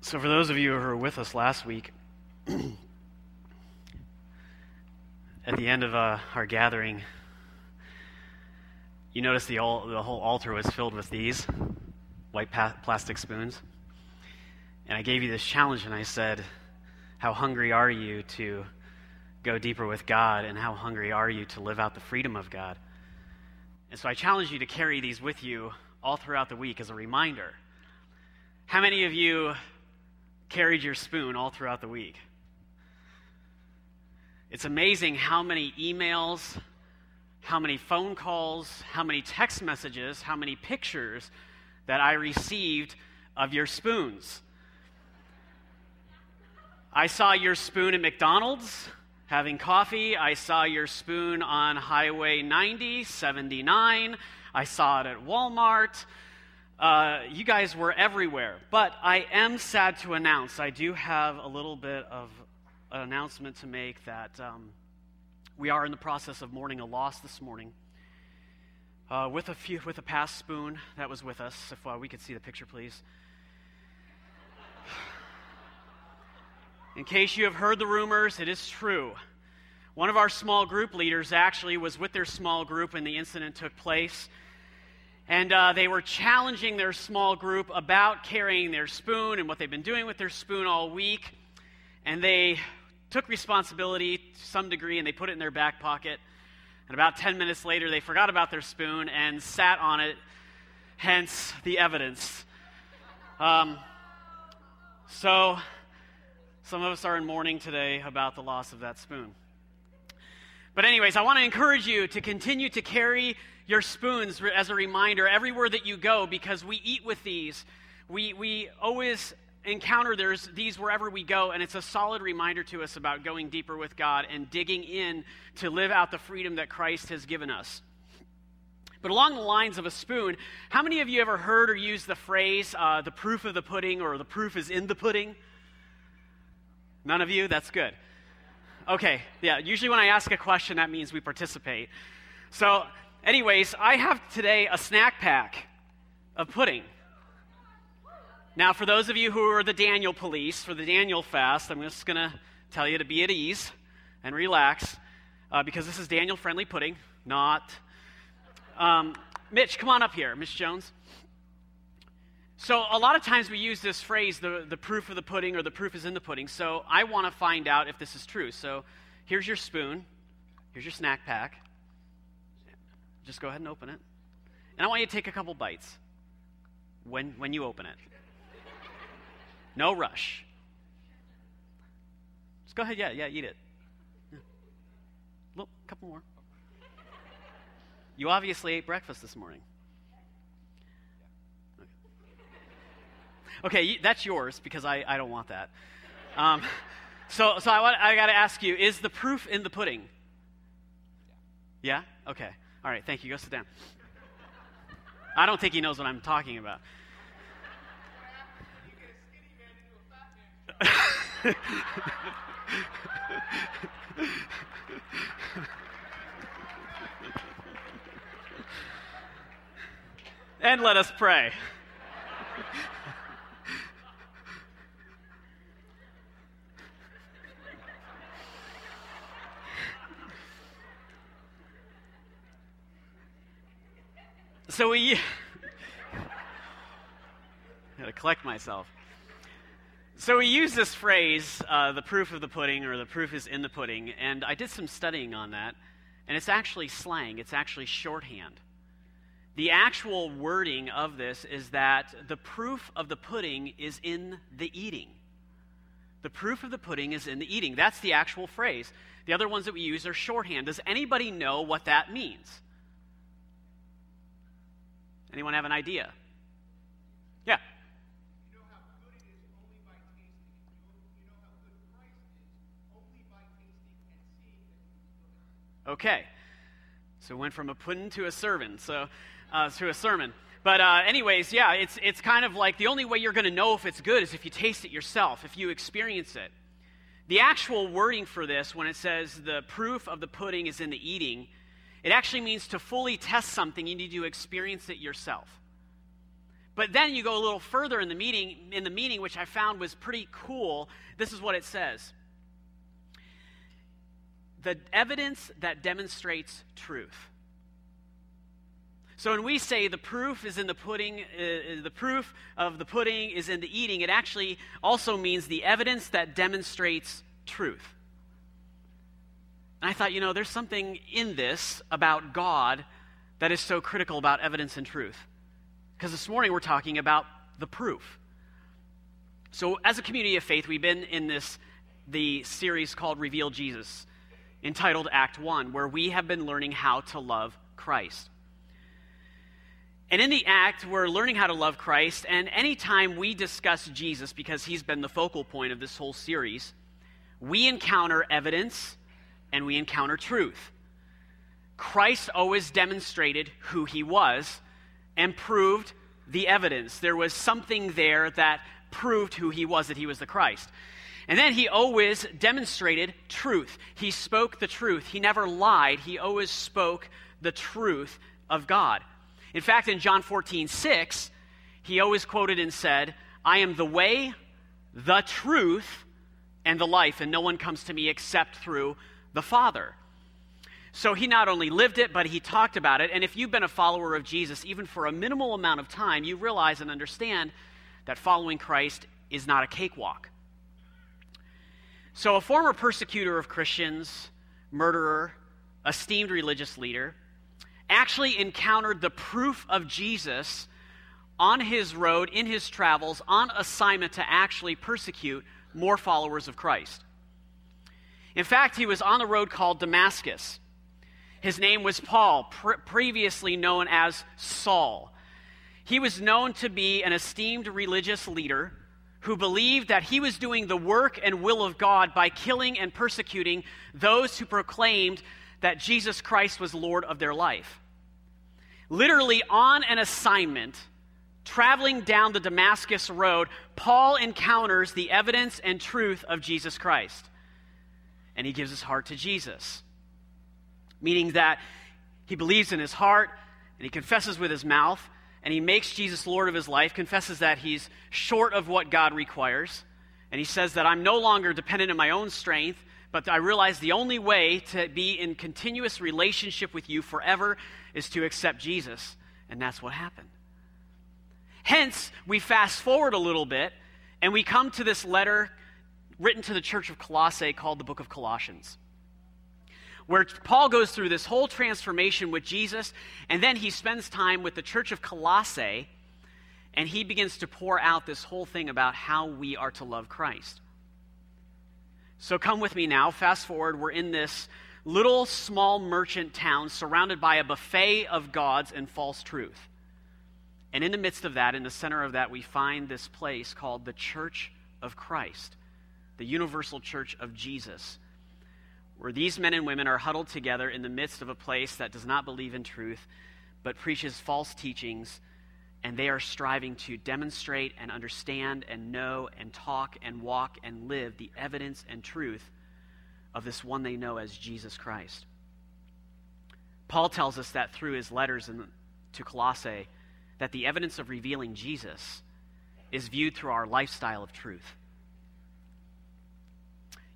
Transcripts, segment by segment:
So, for those of you who were with us last week, at the end of uh, our gathering, you notice the, the whole altar was filled with these white pa- plastic spoons. And I gave you this challenge, and I said, How hungry are you to go deeper with God, and how hungry are you to live out the freedom of God? And so I challenge you to carry these with you all throughout the week as a reminder. How many of you carried your spoon all throughout the week? It's amazing how many emails, how many phone calls, how many text messages, how many pictures that I received of your spoons. I saw your spoon at McDonald's having coffee. I saw your spoon on Highway 90, 79. I saw it at Walmart. Uh, you guys were everywhere. But I am sad to announce, I do have a little bit of an announcement to make that um, we are in the process of mourning a loss this morning. Uh, with a few, with a past spoon that was with us, if uh, we could see the picture, please. In case you have heard the rumors, it is true. One of our small group leaders actually was with their small group when the incident took place. And uh, they were challenging their small group about carrying their spoon and what they've been doing with their spoon all week. And they took responsibility to some degree and they put it in their back pocket. And about 10 minutes later, they forgot about their spoon and sat on it, hence the evidence. Um, so, some of us are in mourning today about the loss of that spoon. But, anyways, I want to encourage you to continue to carry your spoons as a reminder everywhere that you go because we eat with these. We, we always encounter there's these wherever we go, and it's a solid reminder to us about going deeper with God and digging in to live out the freedom that Christ has given us. But along the lines of a spoon, how many of you ever heard or used the phrase, uh, the proof of the pudding, or the proof is in the pudding? None of you? That's good. Okay, yeah, usually when I ask a question, that means we participate. So, anyways, I have today a snack pack of pudding. Now, for those of you who are the Daniel police, for the Daniel fast, I'm just going to tell you to be at ease and relax uh, because this is Daniel friendly pudding, not. Um, Mitch, come on up here. Mitch Jones. So, a lot of times we use this phrase, the, the proof of the pudding or the proof is in the pudding. So, I want to find out if this is true. So, here's your spoon, here's your snack pack. Just go ahead and open it. And I want you to take a couple bites when, when you open it. No rush. Just go ahead, yeah, yeah, eat it. Yeah. Look, a couple more. You obviously ate breakfast this morning. Okay, okay that's yours because I, I don't want that. Um, so so I, I got to ask you is the proof in the pudding? Yeah? Okay. All right, thank you. Go sit down. I don't think he knows what I'm talking about. and let us pray. So we. Gotta collect myself. So we use this phrase, uh, the proof of the pudding, or the proof is in the pudding, and I did some studying on that, and it's actually slang, it's actually shorthand. The actual wording of this is that the proof of the pudding is in the eating. The proof of the pudding is in the eating. That's the actual phrase. The other ones that we use are shorthand. Does anybody know what that means? Anyone have an idea? Yeah. Okay. So went from a pudding to a sermon. So uh, to a sermon. But uh, anyways, yeah, it's it's kind of like the only way you're going to know if it's good is if you taste it yourself, if you experience it. The actual wording for this, when it says the proof of the pudding is in the eating, it actually means to fully test something, you need to experience it yourself. But then you go a little further in the meeting, in the meaning, which I found was pretty cool. This is what it says. The evidence that demonstrates truth. So when we say the proof is in the pudding, uh, the proof of the pudding is in the eating, it actually also means the evidence that demonstrates truth. And I thought, you know, there's something in this about God that is so critical about evidence and truth. Because this morning we're talking about the proof. So, as a community of faith, we've been in this the series called Reveal Jesus, entitled Act 1, where we have been learning how to love Christ. And in the act, we're learning how to love Christ. And anytime we discuss Jesus, because he's been the focal point of this whole series, we encounter evidence and we encounter truth. Christ always demonstrated who he was and proved the evidence. There was something there that proved who he was, that he was the Christ. And then he always demonstrated truth. He spoke the truth. He never lied. He always spoke the truth of God. In fact, in John 14, 6, he always quoted and said, I am the way, the truth, and the life, and no one comes to me except through the Father. So he not only lived it, but he talked about it. And if you've been a follower of Jesus, even for a minimal amount of time, you realize and understand that following Christ is not a cakewalk. So, a former persecutor of Christians, murderer, esteemed religious leader, actually encountered the proof of Jesus on his road, in his travels, on assignment to actually persecute more followers of Christ. In fact, he was on the road called Damascus. His name was Paul, pre- previously known as Saul. He was known to be an esteemed religious leader who believed that he was doing the work and will of God by killing and persecuting those who proclaimed that Jesus Christ was Lord of their life. Literally on an assignment, traveling down the Damascus road, Paul encounters the evidence and truth of Jesus Christ. And he gives his heart to Jesus, meaning that he believes in his heart and he confesses with his mouth and he makes Jesus Lord of his life, confesses that he's short of what God requires. And he says that I'm no longer dependent on my own strength, but I realize the only way to be in continuous relationship with you forever is to accept Jesus. And that's what happened. Hence, we fast forward a little bit and we come to this letter written to the church of Colossae called the book of Colossians, where Paul goes through this whole transformation with Jesus, and then he spends time with the church of Colossae, and he begins to pour out this whole thing about how we are to love Christ. So come with me now. Fast forward. We're in this little small merchant town surrounded by a buffet of gods and false truth. And in the midst of that, in the center of that, we find this place called the Church of Christ, the universal church of Jesus, where these men and women are huddled together in the midst of a place that does not believe in truth, but preaches false teachings and they are striving to demonstrate and understand and know and talk and walk and live the evidence and truth of this one they know as Jesus Christ. Paul tells us that through his letters in, to Colossae that the evidence of revealing Jesus is viewed through our lifestyle of truth.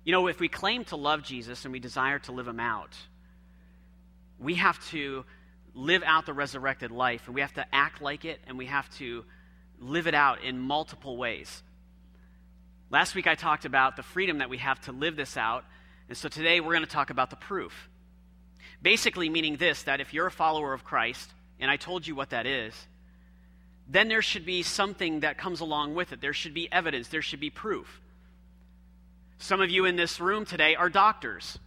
You know, if we claim to love Jesus and we desire to live him out, we have to live out the resurrected life, and we have to act like it, and we have to live it out in multiple ways. Last week I talked about the freedom that we have to live this out, and so today we're going to talk about the proof. Basically, meaning this that if you're a follower of Christ, and I told you what that is, then there should be something that comes along with it. There should be evidence, there should be proof. Some of you in this room today are doctors.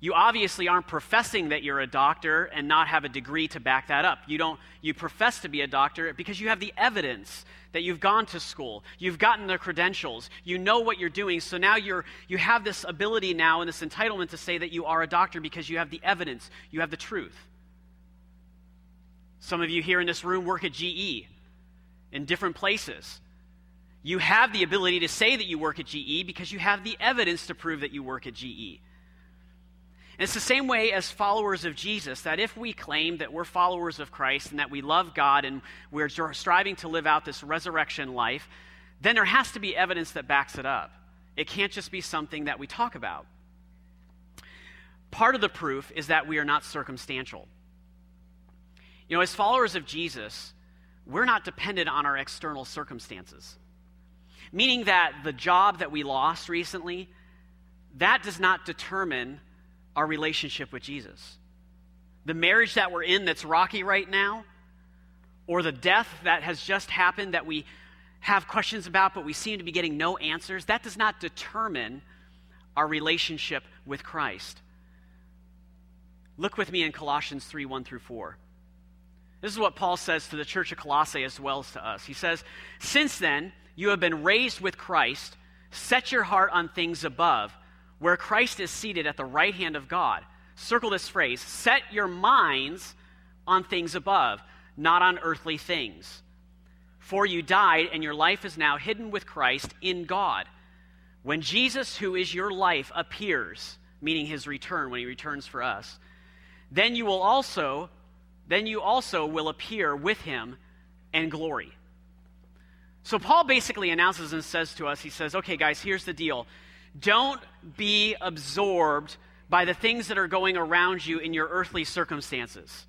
You obviously aren't professing that you're a doctor and not have a degree to back that up. You don't you profess to be a doctor because you have the evidence that you've gone to school. You've gotten the credentials. You know what you're doing. So now you're you have this ability now and this entitlement to say that you are a doctor because you have the evidence. You have the truth. Some of you here in this room work at GE in different places. You have the ability to say that you work at GE because you have the evidence to prove that you work at GE. And it's the same way as followers of Jesus that if we claim that we're followers of Christ and that we love God and we're striving to live out this resurrection life, then there has to be evidence that backs it up. It can't just be something that we talk about. Part of the proof is that we are not circumstantial. You know, as followers of Jesus, we're not dependent on our external circumstances. Meaning that the job that we lost recently, that does not determine our relationship with Jesus. The marriage that we're in that's rocky right now, or the death that has just happened that we have questions about, but we seem to be getting no answers, that does not determine our relationship with Christ. Look with me in Colossians 3 1 through 4. This is what Paul says to the church of Colossae as well as to us. He says, Since then, you have been raised with Christ, set your heart on things above, where Christ is seated at the right hand of God. Circle this phrase set your minds on things above, not on earthly things. For you died, and your life is now hidden with Christ in God. When Jesus, who is your life, appears, meaning his return, when he returns for us, then you will also then you also will appear with him in glory. So Paul basically announces and says to us, he says, okay, guys, here's the deal. Don't be absorbed by the things that are going around you in your earthly circumstances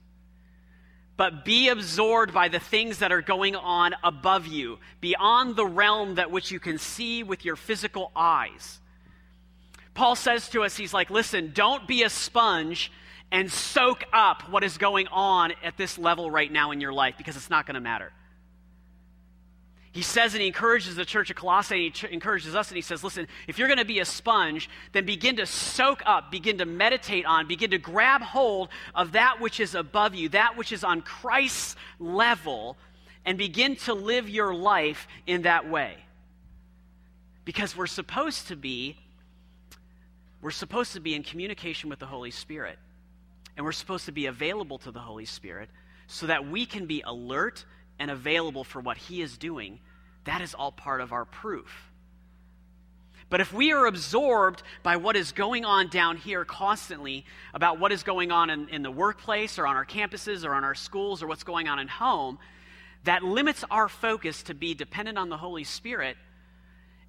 but be absorbed by the things that are going on above you, beyond the realm that which you can see with your physical eyes. Paul says to us, he's like, listen, don't be a sponge and soak up what is going on at this level right now in your life because it's not going to matter. He says and he encourages the church of Colossae, and he ch- encourages us, and he says, Listen, if you're going to be a sponge, then begin to soak up, begin to meditate on, begin to grab hold of that which is above you, that which is on Christ's level, and begin to live your life in that way. Because we're supposed to be, we're supposed to be in communication with the Holy Spirit. And we're supposed to be available to the Holy Spirit so that we can be alert and available for what He is doing, that is all part of our proof. But if we are absorbed by what is going on down here constantly, about what is going on in, in, the workplace or on our campuses or on our schools or what's going on at home, that limits our focus to be dependent on the Holy Spirit.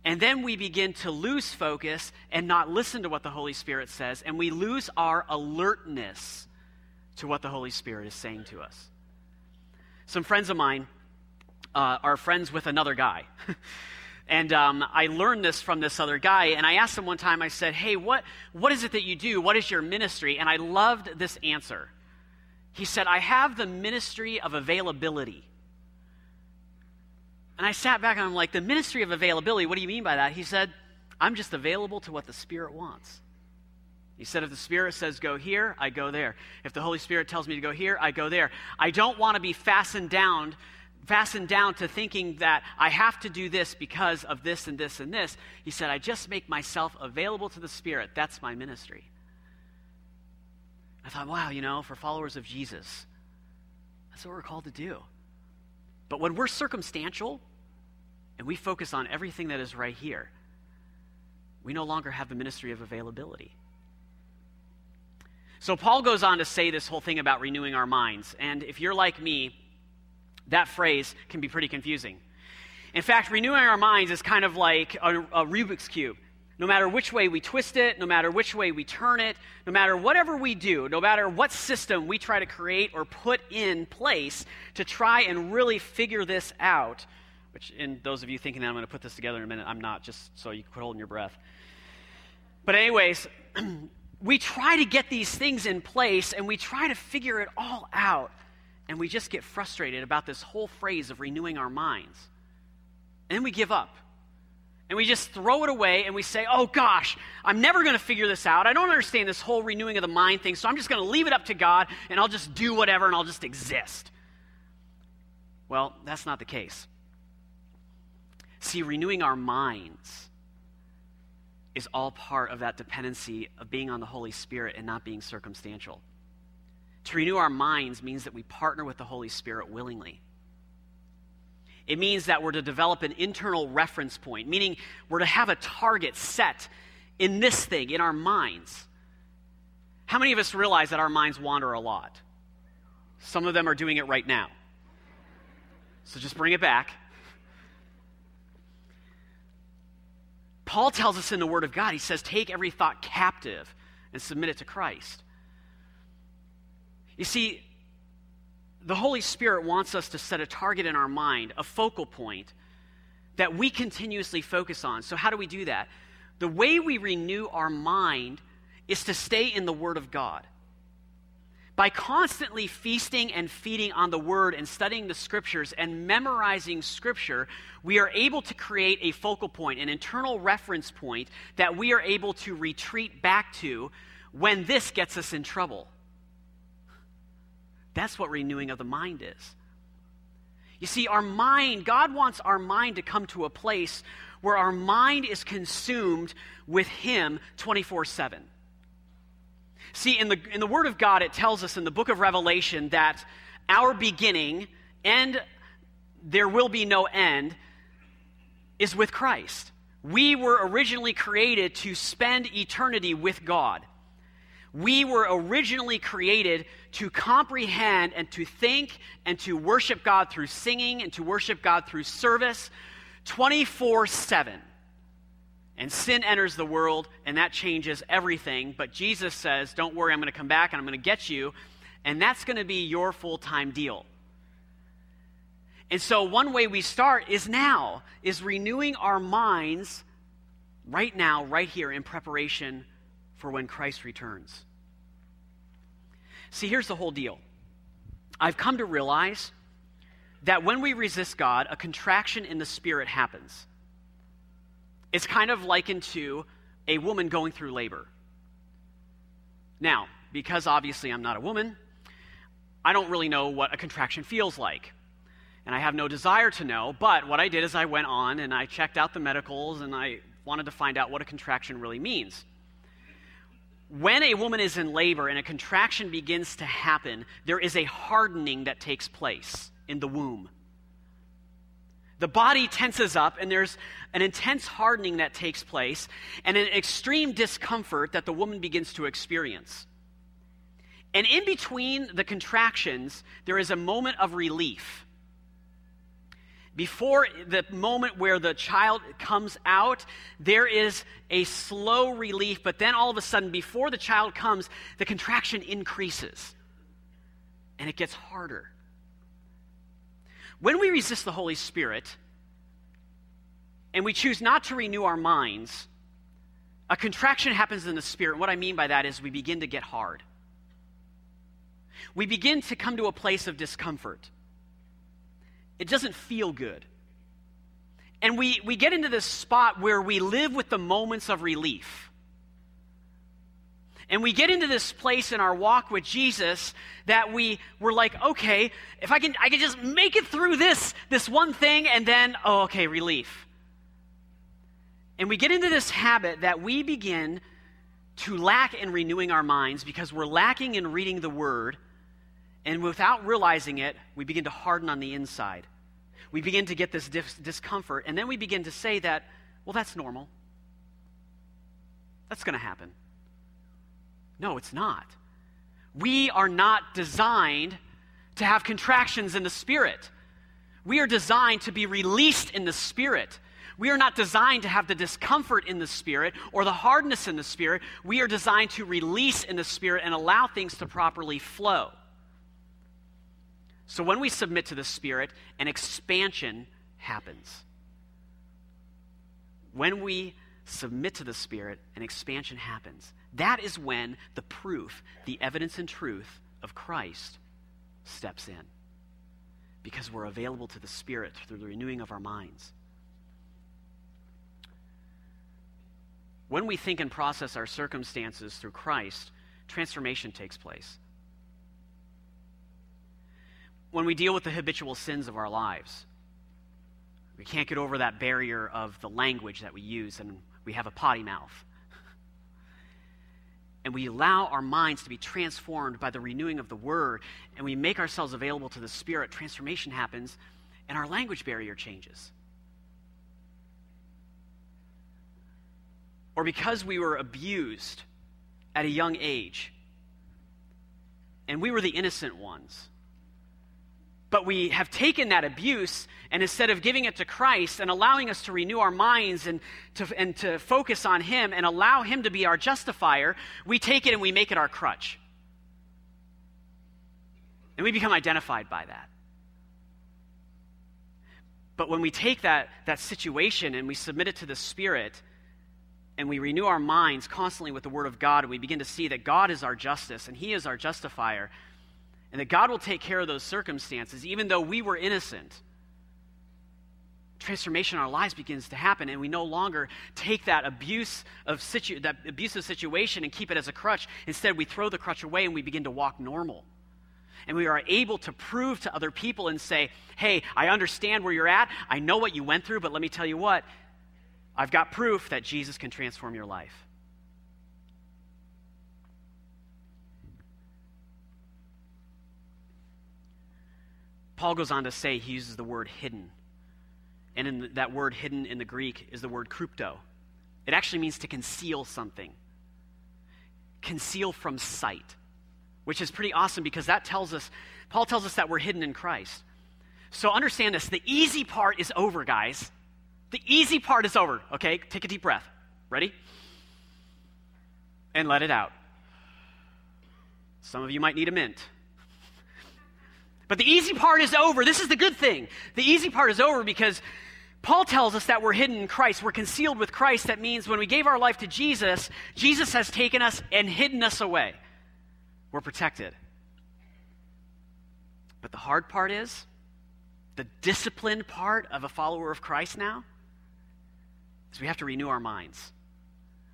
And then we begin to lose focus and not listen to what the Holy Spirit says, and we lose our alertness to what the Holy Spirit is saying to us. Some friends of mine uh, are friends with another guy. and um, I learned this from this other guy. And I asked him one time, I said, Hey, what, what is it that you do? What is your ministry? And I loved this answer. He said, I have the ministry of availability. And I sat back and I'm like, The ministry of availability, what do you mean by that? He said, I'm just available to what the Spirit wants. He said, if the Spirit says go here, I go there. If the Holy Spirit tells me to go here, I go there. I don't want to be fastened down, fastened down to thinking that I have to do this because of this and this and this. He said, I just make myself available to the Spirit. That's my ministry. I thought, wow, you know, for followers of Jesus, that's what we're called to do. But when we're circumstantial and we focus on everything that is right here, we no longer have the ministry of availability. So Paul goes on to say this whole thing about renewing our minds. And if you're like me, that phrase can be pretty confusing. In fact, renewing our minds is kind of like a, a Rubik's Cube. No matter which way we twist it, no matter which way we turn it, no matter whatever we do, no matter what system we try to create or put in place to try and really figure this out, which, in those of you thinking that I'm going to put this together in a minute, I'm not, just so you quit holding your breath. But, anyways, we try to get these things in place and we try to figure it all out. And we just get frustrated about this whole phrase of renewing our minds. And then we give up. And we just throw it away and we say, oh gosh, I'm never going to figure this out. I don't understand this whole renewing of the mind thing, so I'm just going to leave it up to God and I'll just do whatever and I'll just exist. Well, that's not the case. See, renewing our minds is all part of that dependency of being on the Holy Spirit and not being circumstantial. To renew our minds means that we partner with the Holy Spirit willingly. It means that we're to develop an internal reference point, meaning we're to have a target set in this thing, in our minds. How many of us realize that our minds wander a lot? Some of them are doing it right now. So just bring it back. Paul tells us in the Word of God, he says, take every thought captive and submit it to Christ. You see, the Holy Spirit wants us to set a target in our mind, a focal point that we continuously focus on. So, how do we do that? The way we renew our mind is to stay in the Word of God. By constantly feasting and feeding on the Word and studying the Scriptures and memorizing Scripture, we are able to create a focal point, an internal reference point that we are able to retreat back to when this gets us in trouble. That's what renewing of the mind is. You see, our mind, God wants our mind to come to a place where our mind is consumed with Him 24 7. See, in the, in the Word of God, it tells us in the book of Revelation that our beginning and there will be no end is with Christ. We were originally created to spend eternity with God. We were originally created to comprehend and to think and to worship God through singing and to worship God through service 24 7. And sin enters the world, and that changes everything. But Jesus says, Don't worry, I'm going to come back and I'm going to get you. And that's going to be your full time deal. And so, one way we start is now, is renewing our minds right now, right here, in preparation for when Christ returns. See, here's the whole deal I've come to realize that when we resist God, a contraction in the spirit happens. It's kind of likened to a woman going through labor. Now, because obviously I'm not a woman, I don't really know what a contraction feels like. And I have no desire to know, but what I did is I went on and I checked out the medicals and I wanted to find out what a contraction really means. When a woman is in labor and a contraction begins to happen, there is a hardening that takes place in the womb. The body tenses up, and there's an intense hardening that takes place, and an extreme discomfort that the woman begins to experience. And in between the contractions, there is a moment of relief. Before the moment where the child comes out, there is a slow relief, but then all of a sudden, before the child comes, the contraction increases and it gets harder. When we resist the Holy Spirit and we choose not to renew our minds, a contraction happens in the spirit. And What I mean by that is we begin to get hard. We begin to come to a place of discomfort. It doesn't feel good. And we, we get into this spot where we live with the moments of relief. And we get into this place in our walk with Jesus that we were like, okay, if I can, I can just make it through this, this one thing, and then, oh, okay, relief. And we get into this habit that we begin to lack in renewing our minds because we're lacking in reading the Word, and without realizing it, we begin to harden on the inside. We begin to get this dis- discomfort, and then we begin to say that, well, that's normal. That's going to happen. No, it's not. We are not designed to have contractions in the spirit. We are designed to be released in the spirit. We are not designed to have the discomfort in the spirit or the hardness in the spirit. We are designed to release in the spirit and allow things to properly flow. So when we submit to the spirit, an expansion happens. When we submit to the spirit, an expansion happens. That is when the proof, the evidence and truth of Christ steps in. Because we're available to the Spirit through the renewing of our minds. When we think and process our circumstances through Christ, transformation takes place. When we deal with the habitual sins of our lives, we can't get over that barrier of the language that we use, and we have a potty mouth and we allow our minds to be transformed by the renewing of the Word, and we make ourselves available to the Spirit, transformation happens, and our language barrier changes. Or because we were abused at a young age, and we were the innocent ones. But we have taken that abuse, and instead of giving it to Christ and allowing us to renew our minds and to, and to focus on Him and allow Him to be our justifier, we take it and we make it our crutch. And we become identified by that. But when we take that, that situation and we submit it to the Spirit, and we renew our minds constantly with the Word of God, and we begin to see that God is our justice and He is our justifier, and that God will take care of those circumstances, even though we were innocent. Transformation in our lives begins to happen, and we no longer take that abuse of situ- that abusive situation and keep it as a crutch. Instead, we throw the crutch away and we begin to walk normal. And we are able to prove to other people and say, hey, I understand where you're at. I know what you went through, but let me tell you what, I've got proof that Jesus can transform your life. Paul goes on to say he uses the word hidden. And in that word hidden in the Greek is the word krypto. It actually means to conceal something, conceal from sight, which is pretty awesome because that tells us, Paul tells us that we're hidden in Christ. So understand this the easy part is over, guys. The easy part is over, okay? Take a deep breath. Ready? And let it out. Some of you might need a mint. But the easy part is over. This is the good thing. The easy part is over because Paul tells us that we're hidden in Christ. We're concealed with Christ. That means when we gave our life to Jesus, Jesus has taken us and hidden us away. We're protected. But the hard part is the disciplined part of a follower of Christ now is we have to renew our minds.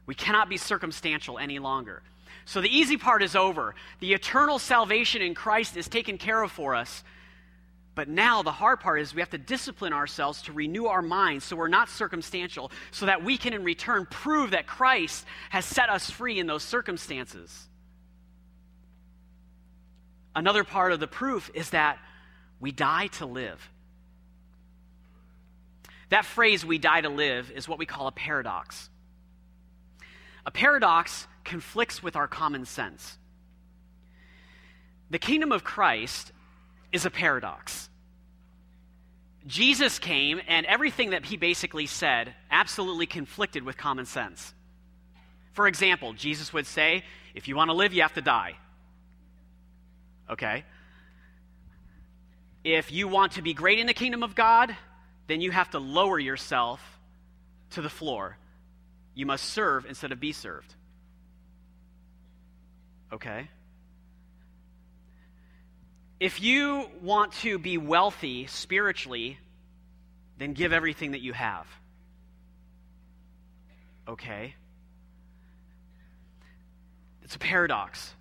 We cannot be circumstantial any longer. So the easy part is over. The eternal salvation in Christ is taken care of for us. But now the hard part is we have to discipline ourselves to renew our minds so we're not circumstantial, so that we can in return prove that Christ has set us free in those circumstances. Another part of the proof is that we die to live. That phrase, we die to live, is what we call a paradox. A paradox conflicts with our common sense. The kingdom of Christ is a paradox. Jesus came, and everything that he basically said absolutely conflicted with common sense. For example, Jesus would say, If you want to live, you have to die. Okay? If you want to be great in the kingdom of God, then you have to lower yourself to the floor. You must serve instead of be served. Okay? If you want to be wealthy spiritually, then give everything that you have. Okay? It's a paradox.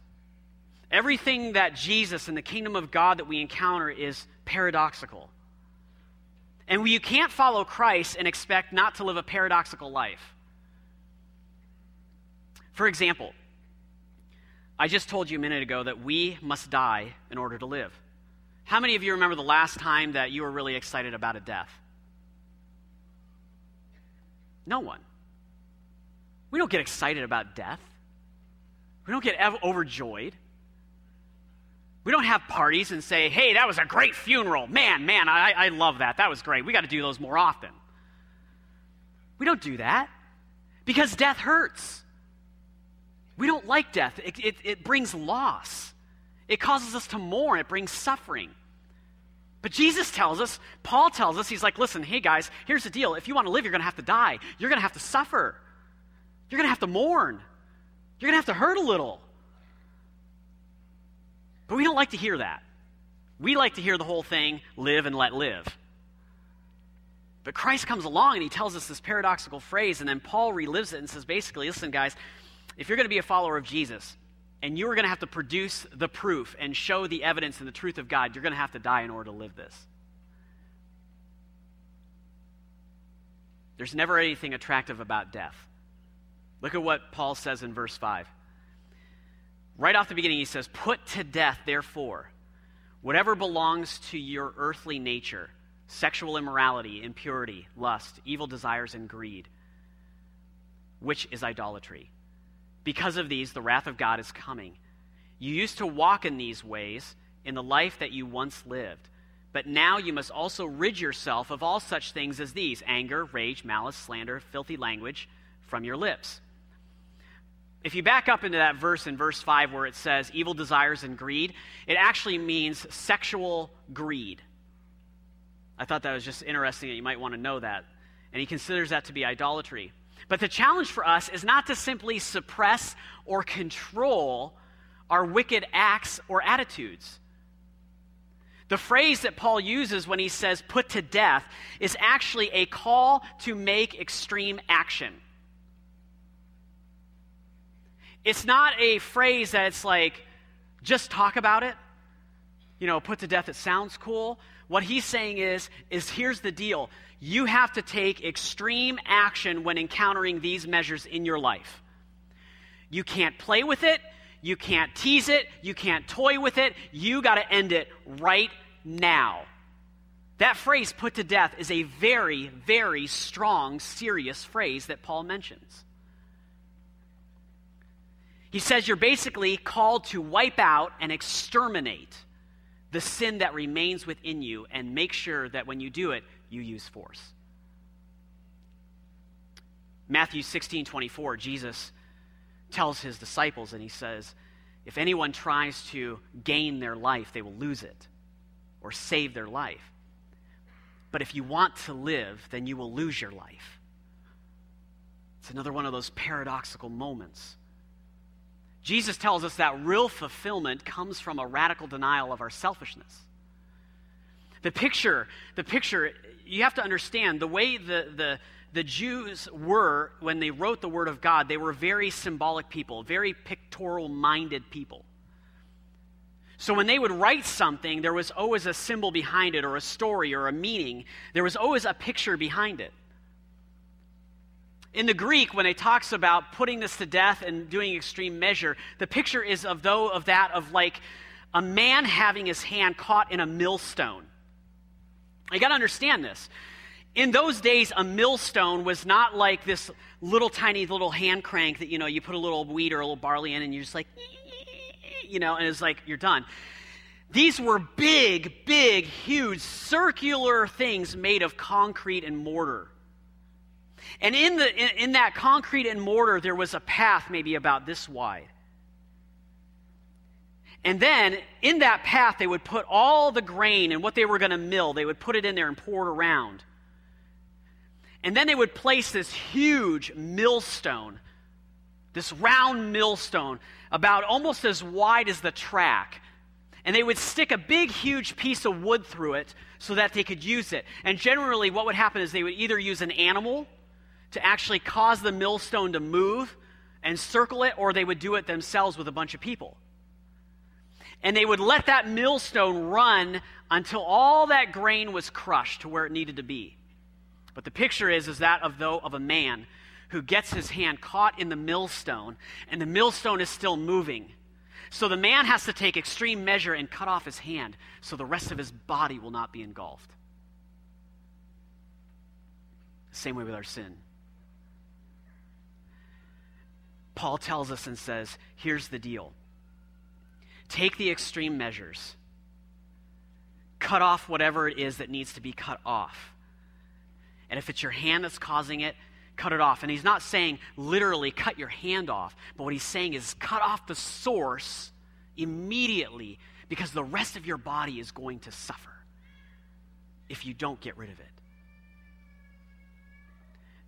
Everything that Jesus and the kingdom of God that we encounter is paradoxical. And you can't follow Christ and expect not to live a paradoxical life. For example, I just told you a minute ago that we must die in order to live. How many of you remember the last time that you were really excited about a death? No one. We don't get excited about death. We don't get overjoyed. We don't have parties and say, hey, that was a great funeral. Man, man, I, I love that. That was great. We got to do those more often. We don't do that because death hurts. We don't like death, it, it, it brings loss, it causes us to mourn, it brings suffering. But Jesus tells us, Paul tells us, he's like, listen, hey guys, here's the deal. If you want to live, you're going to have to die. You're going to have to suffer. You're going to have to mourn. You're going to have to hurt a little. But we don't like to hear that. We like to hear the whole thing live and let live. But Christ comes along and he tells us this paradoxical phrase, and then Paul relives it and says basically, listen, guys, if you're going to be a follower of Jesus, and you're going to have to produce the proof and show the evidence and the truth of God, you're going to have to die in order to live this. There's never anything attractive about death. Look at what Paul says in verse 5. Right off the beginning, he says, Put to death, therefore, whatever belongs to your earthly nature sexual immorality, impurity, lust, evil desires, and greed, which is idolatry. Because of these, the wrath of God is coming. You used to walk in these ways in the life that you once lived. But now you must also rid yourself of all such things as these anger, rage, malice, slander, filthy language from your lips. If you back up into that verse in verse 5 where it says evil desires and greed, it actually means sexual greed. I thought that was just interesting that you might want to know that. And he considers that to be idolatry. But the challenge for us is not to simply suppress or control our wicked acts or attitudes. The phrase that Paul uses when he says put to death is actually a call to make extreme action. It's not a phrase that's like, just talk about it. You know, put to death, it sounds cool. What he's saying is, is here's the deal. You have to take extreme action when encountering these measures in your life. You can't play with it. You can't tease it. You can't toy with it. You got to end it right now. That phrase, put to death, is a very, very strong, serious phrase that Paul mentions. He says you're basically called to wipe out and exterminate the sin that remains within you and make sure that when you do it, you use force. Matthew 16 24, Jesus tells his disciples, and he says, If anyone tries to gain their life, they will lose it or save their life. But if you want to live, then you will lose your life. It's another one of those paradoxical moments. Jesus tells us that real fulfillment comes from a radical denial of our selfishness. The picture, the picture, you have to understand the way the, the, the Jews were when they wrote the Word of God, they were very symbolic people, very pictorial minded people. So when they would write something, there was always a symbol behind it, or a story, or a meaning. There was always a picture behind it. In the Greek, when it talks about putting this to death and doing extreme measure, the picture is of though of that of like a man having his hand caught in a millstone. You got to understand this. In those days, a millstone was not like this little tiny little hand crank that, you know, you put a little wheat or a little barley in and you're just like, you know, and it's like, you're done. These were big, big, huge, circular things made of concrete and mortar. And in, the, in, in that concrete and mortar, there was a path maybe about this wide. And then in that path, they would put all the grain and what they were going to mill, they would put it in there and pour it around. And then they would place this huge millstone, this round millstone, about almost as wide as the track. And they would stick a big, huge piece of wood through it so that they could use it. And generally, what would happen is they would either use an animal to actually cause the millstone to move and circle it, or they would do it themselves with a bunch of people. And they would let that millstone run until all that grain was crushed to where it needed to be. But the picture is, is that of, though, of a man who gets his hand caught in the millstone, and the millstone is still moving. So the man has to take extreme measure and cut off his hand so the rest of his body will not be engulfed. Same way with our sin. Paul tells us and says, here's the deal take the extreme measures, cut off whatever it is that needs to be cut off. And if it's your hand that's causing it, cut it off. And he's not saying literally cut your hand off, but what he's saying is cut off the source immediately because the rest of your body is going to suffer if you don't get rid of it.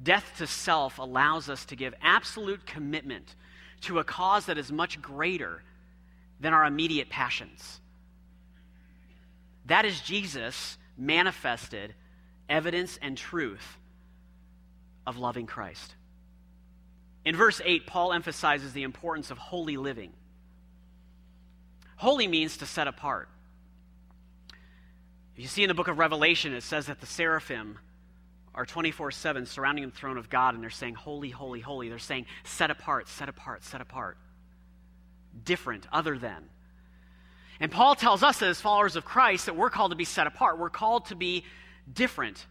Death to self allows us to give absolute commitment to a cause that is much greater than our immediate passions. That is Jesus manifested evidence and truth of loving Christ. In verse 8, Paul emphasizes the importance of holy living. Holy means to set apart. If you see in the book of Revelation, it says that the seraphim are 24 7 surrounding the throne of God and they're saying, Holy, holy, holy. They're saying, set apart, set apart, set apart. Different, other than. And Paul tells us as followers of Christ that we're called to be set apart. We're called to be different.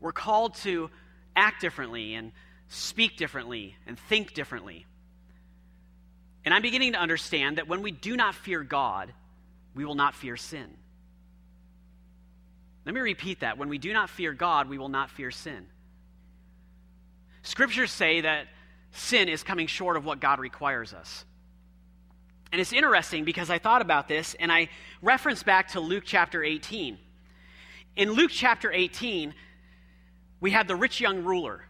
We're called to act differently and speak differently and think differently. And I'm beginning to understand that when we do not fear God, we will not fear sin. Let me repeat that. When we do not fear God, we will not fear sin. Scriptures say that sin is coming short of what God requires us. And it's interesting because I thought about this and I referenced back to Luke chapter 18. In Luke chapter 18, we have the rich young ruler.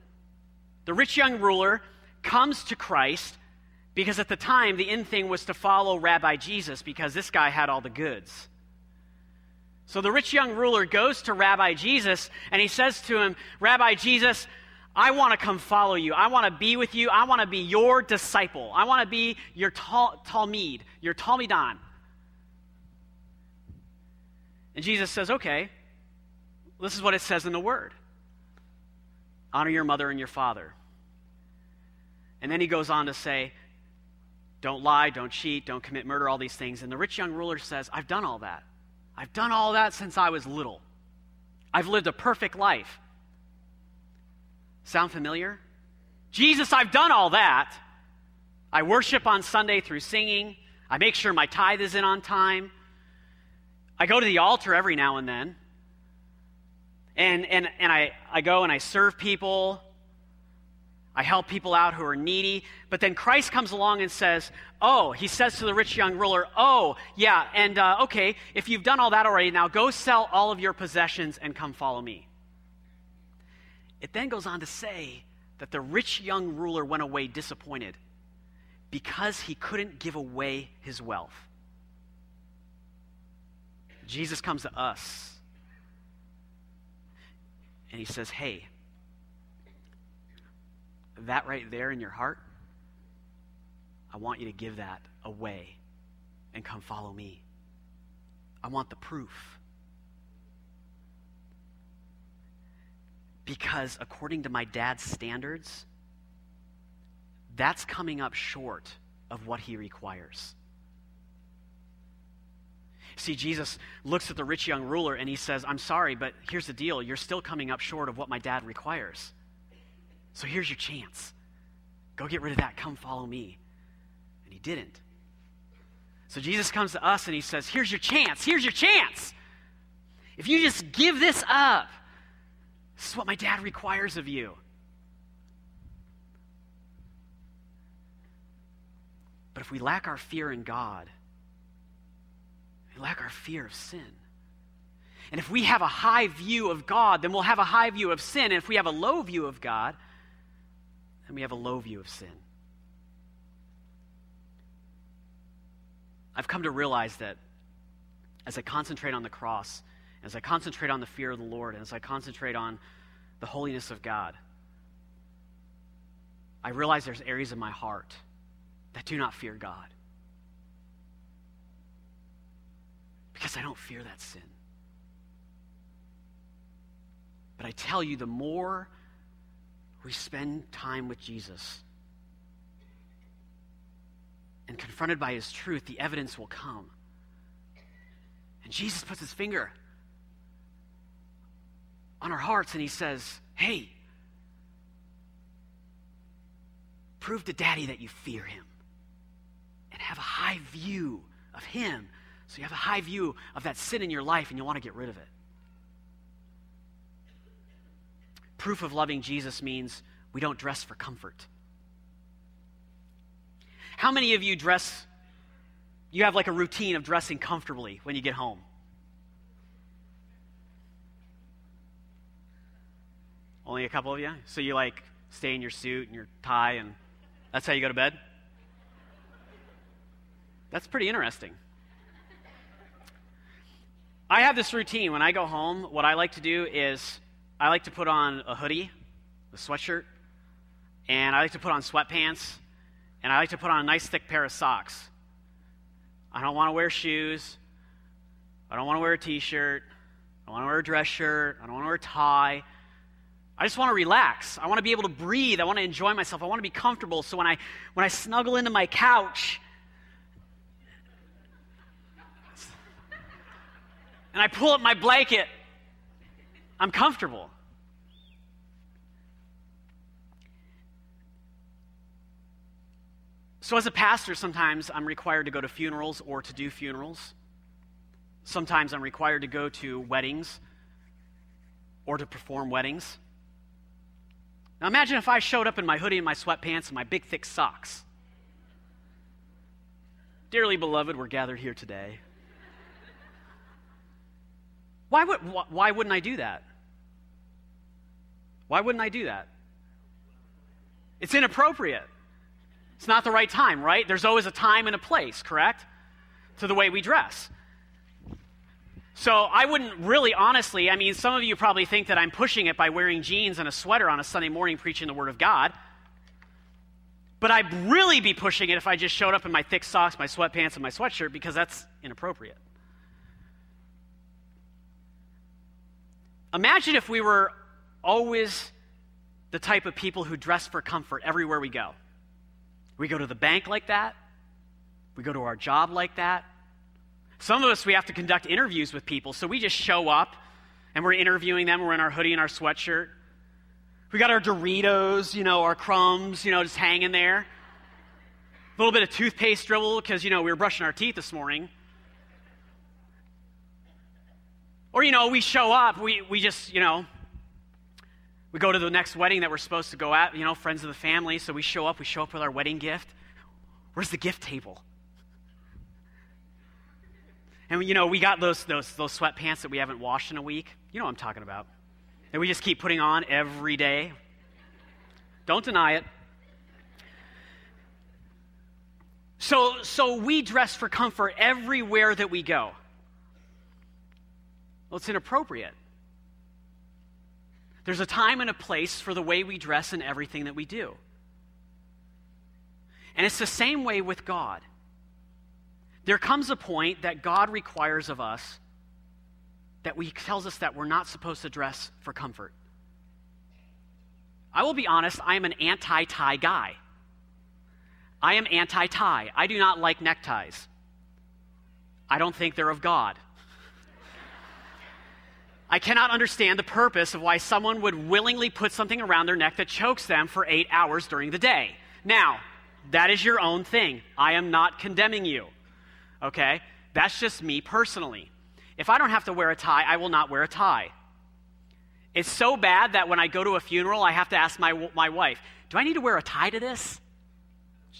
The rich young ruler comes to Christ because at the time the in thing was to follow Rabbi Jesus because this guy had all the goods. So the rich young ruler goes to Rabbi Jesus and he says to him, Rabbi Jesus, I want to come follow you. I want to be with you. I want to be your disciple. I want to be your tal- Talmud, your Talmidan. And Jesus says, okay, this is what it says in the Word honor your mother and your father. And then he goes on to say, don't lie, don't cheat, don't commit murder, all these things. And the rich young ruler says, I've done all that. I've done all that since I was little. I've lived a perfect life. Sound familiar? Jesus, I've done all that. I worship on Sunday through singing. I make sure my tithe is in on time. I go to the altar every now and then. And, and, and I, I go and I serve people. I help people out who are needy. But then Christ comes along and says, Oh, he says to the rich young ruler, Oh, yeah, and uh, okay, if you've done all that already, now go sell all of your possessions and come follow me. It then goes on to say that the rich young ruler went away disappointed because he couldn't give away his wealth. Jesus comes to us and he says, Hey, that right there in your heart, I want you to give that away and come follow me. I want the proof. Because according to my dad's standards, that's coming up short of what he requires. See, Jesus looks at the rich young ruler and he says, I'm sorry, but here's the deal. You're still coming up short of what my dad requires. So here's your chance. Go get rid of that. Come follow me. And he didn't. So Jesus comes to us and he says, Here's your chance. Here's your chance. If you just give this up, this is what my dad requires of you. But if we lack our fear in God, we lack our fear of sin. And if we have a high view of God, then we'll have a high view of sin. And if we have a low view of God, then we have a low view of sin. I've come to realize that as I concentrate on the cross, as I concentrate on the fear of the Lord, and as I concentrate on the holiness of God, I realize there's areas of my heart that do not fear God. Because I don't fear that sin. But I tell you, the more we spend time with Jesus and confronted by his truth, the evidence will come. And Jesus puts his finger on our hearts and he says, Hey, prove to daddy that you fear him and have a high view of him. So you have a high view of that sin in your life and you want to get rid of it. Proof of loving Jesus means we don't dress for comfort. How many of you dress, you have like a routine of dressing comfortably when you get home? Only a couple of you? So you like stay in your suit and your tie, and that's how you go to bed? That's pretty interesting. I have this routine. When I go home, what I like to do is I like to put on a hoodie, a sweatshirt, and I like to put on sweatpants, and I like to put on a nice thick pair of socks. I don't want to wear shoes. I don't want to wear a t shirt. I want to wear a dress shirt. I don't want to wear a tie. I just want to relax. I want to be able to breathe. I want to enjoy myself. I want to be comfortable. So when I when I snuggle into my couch and I pull up my blanket, I'm comfortable. So, as a pastor, sometimes I'm required to go to funerals or to do funerals. Sometimes I'm required to go to weddings or to perform weddings. Now, imagine if I showed up in my hoodie and my sweatpants and my big, thick socks. Dearly beloved, we're gathered here today. Why, would, why wouldn't I do that? Why wouldn't I do that? It's inappropriate. It's not the right time, right? There's always a time and a place, correct? To the way we dress. So I wouldn't really, honestly, I mean, some of you probably think that I'm pushing it by wearing jeans and a sweater on a Sunday morning preaching the Word of God. But I'd really be pushing it if I just showed up in my thick socks, my sweatpants, and my sweatshirt because that's inappropriate. Imagine if we were always the type of people who dress for comfort everywhere we go. We go to the bank like that, we go to our job like that. Some of us, we have to conduct interviews with people, so we just show up and we're interviewing them. We're in our hoodie and our sweatshirt. We got our Doritos, you know, our crumbs, you know, just hanging there. A little bit of toothpaste dribble because, you know, we were brushing our teeth this morning. Or, you know, we show up, we, we just, you know, we go to the next wedding that we're supposed to go at, you know, friends of the family. So we show up, we show up with our wedding gift. Where's the gift table? And, you know, we got those, those, those sweatpants that we haven't washed in a week. You know what I'm talking about. That we just keep putting on every day. Don't deny it. So, so we dress for comfort everywhere that we go. Well, it's inappropriate. There's a time and a place for the way we dress and everything that we do. And it's the same way with God. There comes a point that God requires of us that we tells us that we're not supposed to dress for comfort. I will be honest, I am an anti-tie guy. I am anti-tie. I do not like neckties. I don't think they're of God. I cannot understand the purpose of why someone would willingly put something around their neck that chokes them for eight hours during the day. Now, that is your own thing. I am not condemning you. Okay? That's just me personally. If I don't have to wear a tie, I will not wear a tie. It's so bad that when I go to a funeral, I have to ask my, my wife, Do I need to wear a tie to this?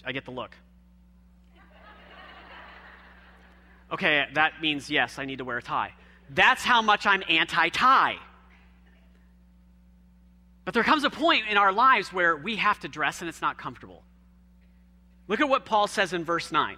I get the look. Okay, that means yes, I need to wear a tie. That's how much I'm anti tie. But there comes a point in our lives where we have to dress and it's not comfortable. Look at what Paul says in verse 9.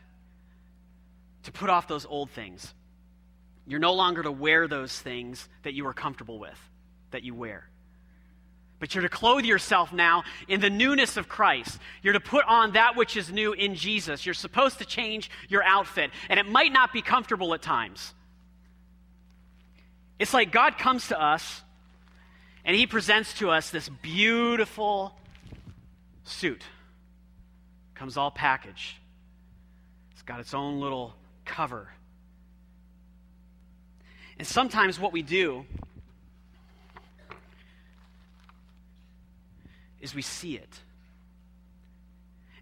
to put off those old things. You're no longer to wear those things that you are comfortable with, that you wear. But you're to clothe yourself now in the newness of Christ. You're to put on that which is new in Jesus. You're supposed to change your outfit, and it might not be comfortable at times. It's like God comes to us and He presents to us this beautiful suit. Comes all packaged. It's got its own little cover. And sometimes what we do is we see it.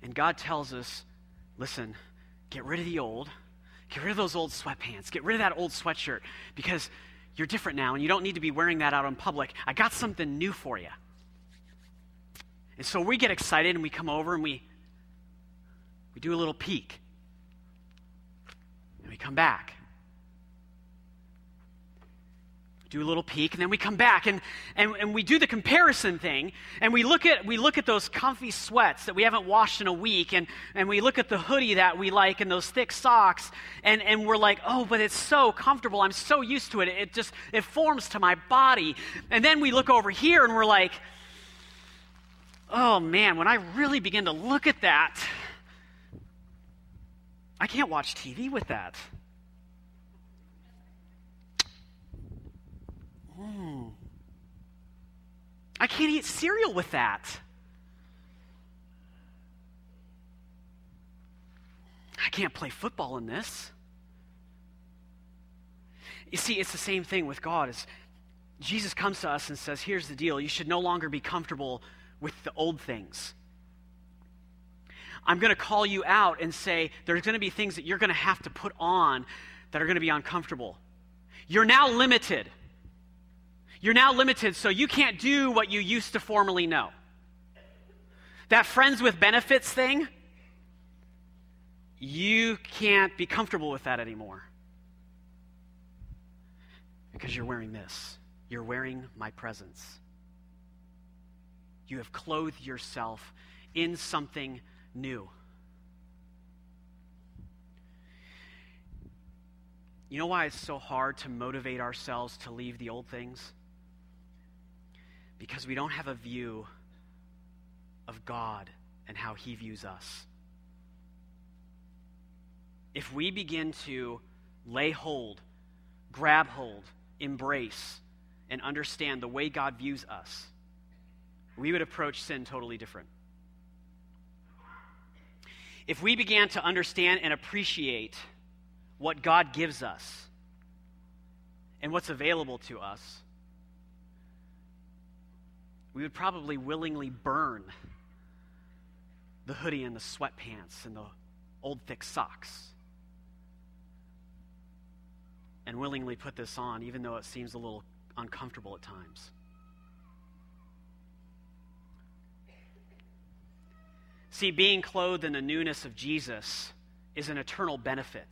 And God tells us listen, get rid of the old, get rid of those old sweatpants, get rid of that old sweatshirt because you're different now and you don't need to be wearing that out in public. I got something new for you. And so we get excited and we come over and we we do a little peek. Come back. do a little peek and then we come back. And, and, and we do the comparison thing and we look at we look at those comfy sweats that we haven't washed in a week and, and we look at the hoodie that we like and those thick socks and, and we're like oh but it's so comfortable. I'm so used to it. It just it forms to my body. And then we look over here and we're like oh man when i really begin to look at that I can't watch TV with that. Mm. I can't eat cereal with that. I can't play football in this. You see, it's the same thing with God. Is Jesus comes to us and says, Here's the deal. You should no longer be comfortable with the old things. I'm going to call you out and say, There's going to be things that you're going to have to put on that are going to be uncomfortable. You're now limited. You're now limited, so you can't do what you used to formerly know. That friends with benefits thing, you can't be comfortable with that anymore because you're wearing this. You're wearing my presence. You have clothed yourself in something new. You know why it's so hard to motivate ourselves to leave the old things? Because we don't have a view of God and how He views us. If we begin to lay hold, grab hold, embrace, and understand the way God views us, we would approach sin totally different. If we began to understand and appreciate what God gives us and what's available to us, we would probably willingly burn the hoodie and the sweatpants and the old thick socks and willingly put this on, even though it seems a little uncomfortable at times. See, being clothed in the newness of Jesus is an eternal benefit.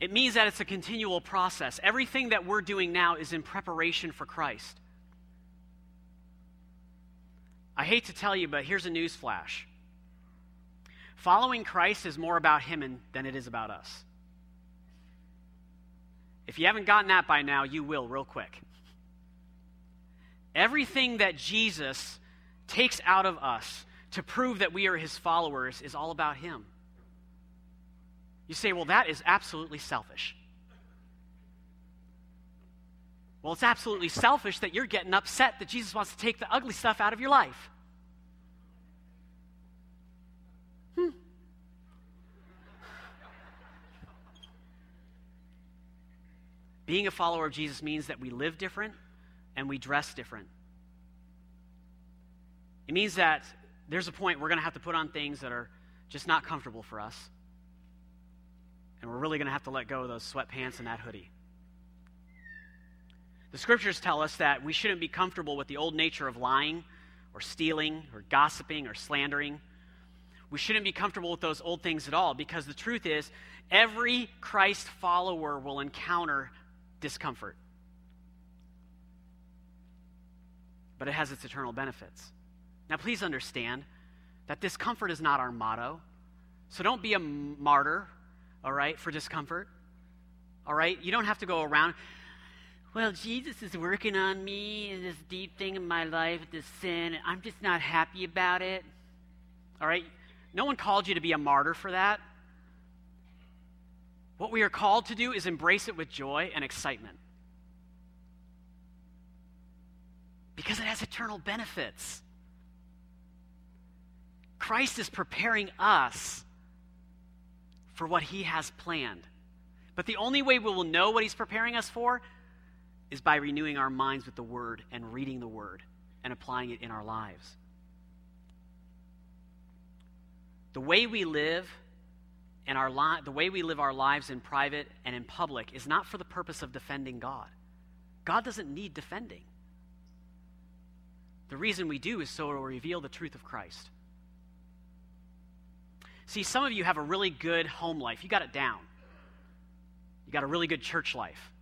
It means that it's a continual process. Everything that we're doing now is in preparation for Christ. I hate to tell you, but here's a news flash. Following Christ is more about Him than it is about us. If you haven't gotten that by now, you will real quick. Everything that Jesus takes out of us to prove that we are His followers is all about Him. You say, well, that is absolutely selfish. Well, it's absolutely selfish that you're getting upset that Jesus wants to take the ugly stuff out of your life. Hmm. Being a follower of Jesus means that we live different and we dress different. It means that there's a point we're going to have to put on things that are just not comfortable for us. And we're really going to have to let go of those sweatpants and that hoodie. The scriptures tell us that we shouldn't be comfortable with the old nature of lying or stealing or gossiping or slandering. We shouldn't be comfortable with those old things at all because the truth is, every Christ follower will encounter discomfort. But it has its eternal benefits. Now, please understand that discomfort is not our motto. So don't be a martyr, all right, for discomfort. All right? You don't have to go around, well, Jesus is working on me in this deep thing in my life, this sin, and I'm just not happy about it. All right? No one called you to be a martyr for that. What we are called to do is embrace it with joy and excitement. Because it has eternal benefits. Christ is preparing us for what he has planned. But the only way we will know what he's preparing us for is by renewing our minds with the word and reading the word and applying it in our lives. The way we live and our li- the way we live our lives in private and in public is not for the purpose of defending God. God doesn't need defending. The reason we do is so it will reveal the truth of Christ. See, some of you have a really good home life. You got it down. You got a really good church life.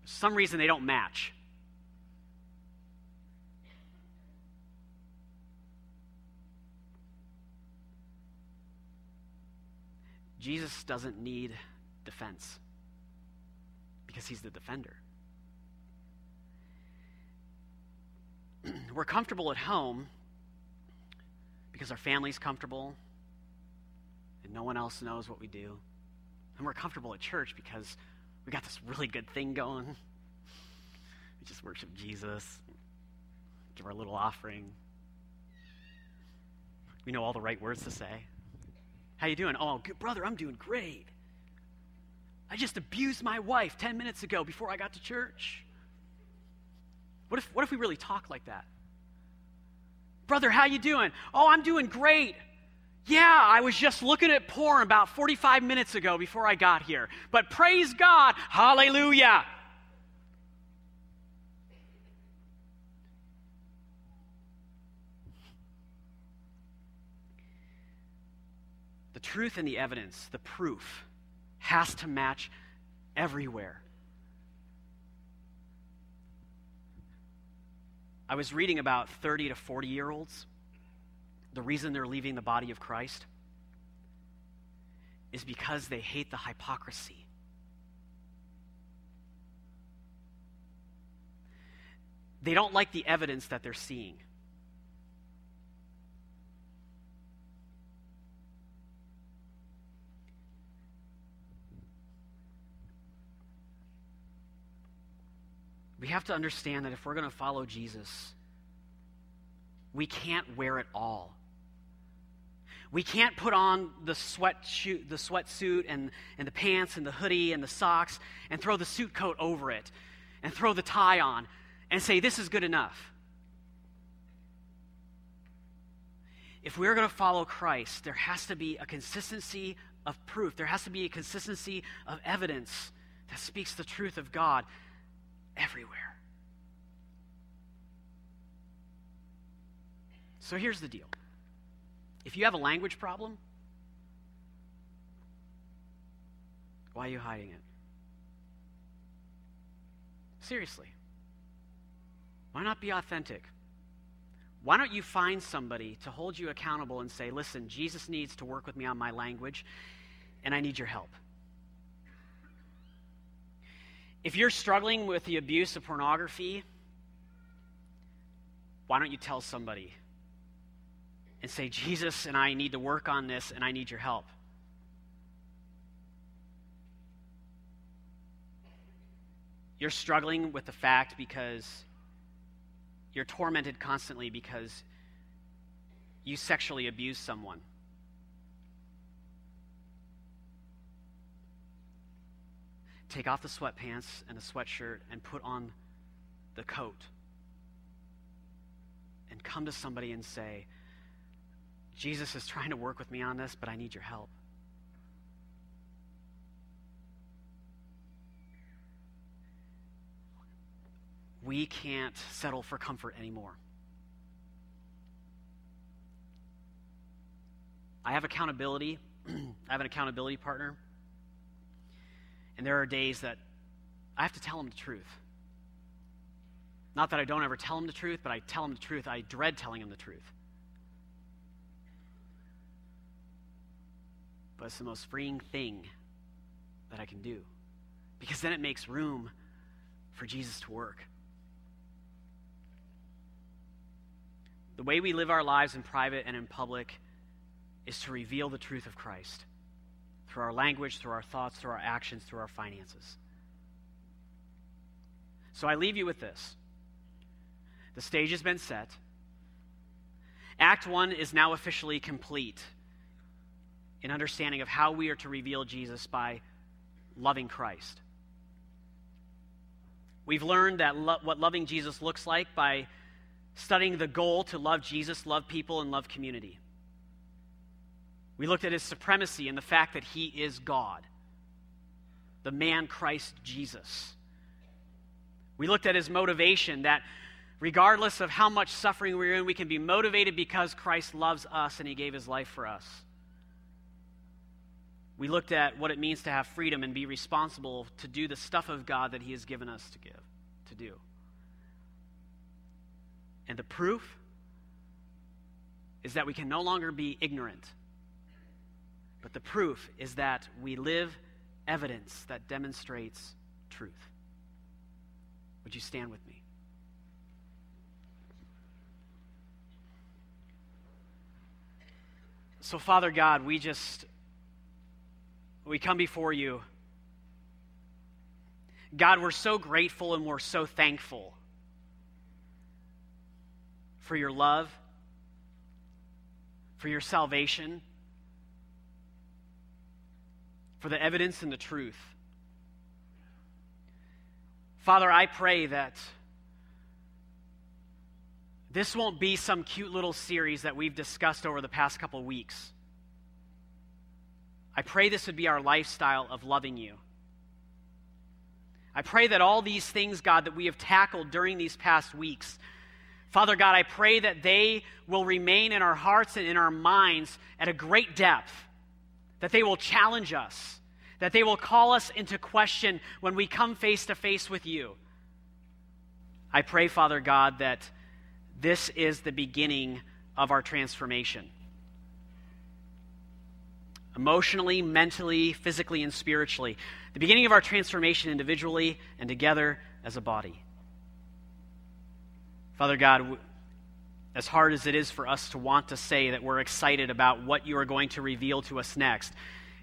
For some reason they don't match. Jesus doesn't need defense because he's the defender. We're comfortable at home because our family's comfortable and no one else knows what we do. And we're comfortable at church because we got this really good thing going. We just worship Jesus, give our little offering. We know all the right words to say. How you doing? Oh, good brother, I'm doing great. I just abused my wife 10 minutes ago before I got to church. What if, what if we really talk like that? Brother, how you doing? Oh, I'm doing great. Yeah, I was just looking at porn about 45 minutes ago before I got here. But praise God, hallelujah. The truth and the evidence, the proof, has to match everywhere. I was reading about 30 to 40 year olds. The reason they're leaving the body of Christ is because they hate the hypocrisy. They don't like the evidence that they're seeing. We have to understand that if we're going to follow Jesus, we can't wear it all. We can't put on the sweat shoot, the sweatsuit and, and the pants and the hoodie and the socks and throw the suit coat over it and throw the tie on and say, This is good enough. If we're going to follow Christ, there has to be a consistency of proof. There has to be a consistency of evidence that speaks the truth of God everywhere. So here's the deal if you have a language problem, why are you hiding it? Seriously. Why not be authentic? Why don't you find somebody to hold you accountable and say, listen, Jesus needs to work with me on my language, and I need your help? If you're struggling with the abuse of pornography, why don't you tell somebody and say, Jesus and I need to work on this and I need your help? You're struggling with the fact because you're tormented constantly because you sexually abuse someone. Take off the sweatpants and the sweatshirt and put on the coat. And come to somebody and say, Jesus is trying to work with me on this, but I need your help. We can't settle for comfort anymore. I have accountability. I have an accountability partner. And there are days that I have to tell him the truth. Not that I don't ever tell him the truth, but I tell him the truth. I dread telling him the truth. But it's the most freeing thing that I can do because then it makes room for Jesus to work. The way we live our lives in private and in public is to reveal the truth of Christ through our language, through our thoughts, through our actions, through our finances. So I leave you with this the stage has been set. Act one is now officially complete in understanding of how we are to reveal Jesus by loving Christ. We've learned that lo- what loving Jesus looks like by studying the goal to love Jesus, love people, and love community. We looked at his supremacy and the fact that he is God, the man Christ Jesus. We looked at his motivation that regardless of how much suffering we're in, we can be motivated because Christ loves us and he gave his life for us. We looked at what it means to have freedom and be responsible to do the stuff of God that he has given us to give, to do. And the proof is that we can no longer be ignorant but the proof is that we live evidence that demonstrates truth. Would you stand with me? So, Father God, we just, we come before you. God, we're so grateful and we're so thankful for your love, for your salvation, for the evidence and the truth. Father, I pray that this won't be some cute little series that we've discussed over the past couple weeks. I pray this would be our lifestyle of loving you. I pray that all these things, God, that we have tackled during these past weeks, Father God, I pray that they will remain in our hearts and in our minds at a great depth, that they will challenge us, that they will call us into question when we come face to face with you. I pray, Father God, that this is the beginning of our transformation. Emotionally, mentally, physically, and spiritually. The beginning of our transformation individually and together as a body. Father God, as hard as it is for us to want to say that we're excited about what you are going to reveal to us next,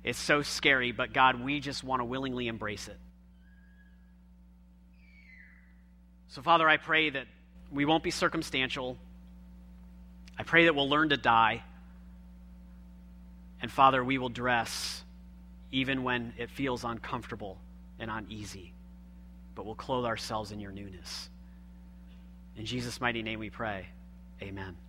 it's so scary, but God, we just want to willingly embrace it. So, Father, I pray that we won't be circumstantial. I pray that we'll learn to die. And, Father, we will dress even when it feels uncomfortable and uneasy, but we'll clothe ourselves in your newness. In Jesus' mighty name we pray. Amen.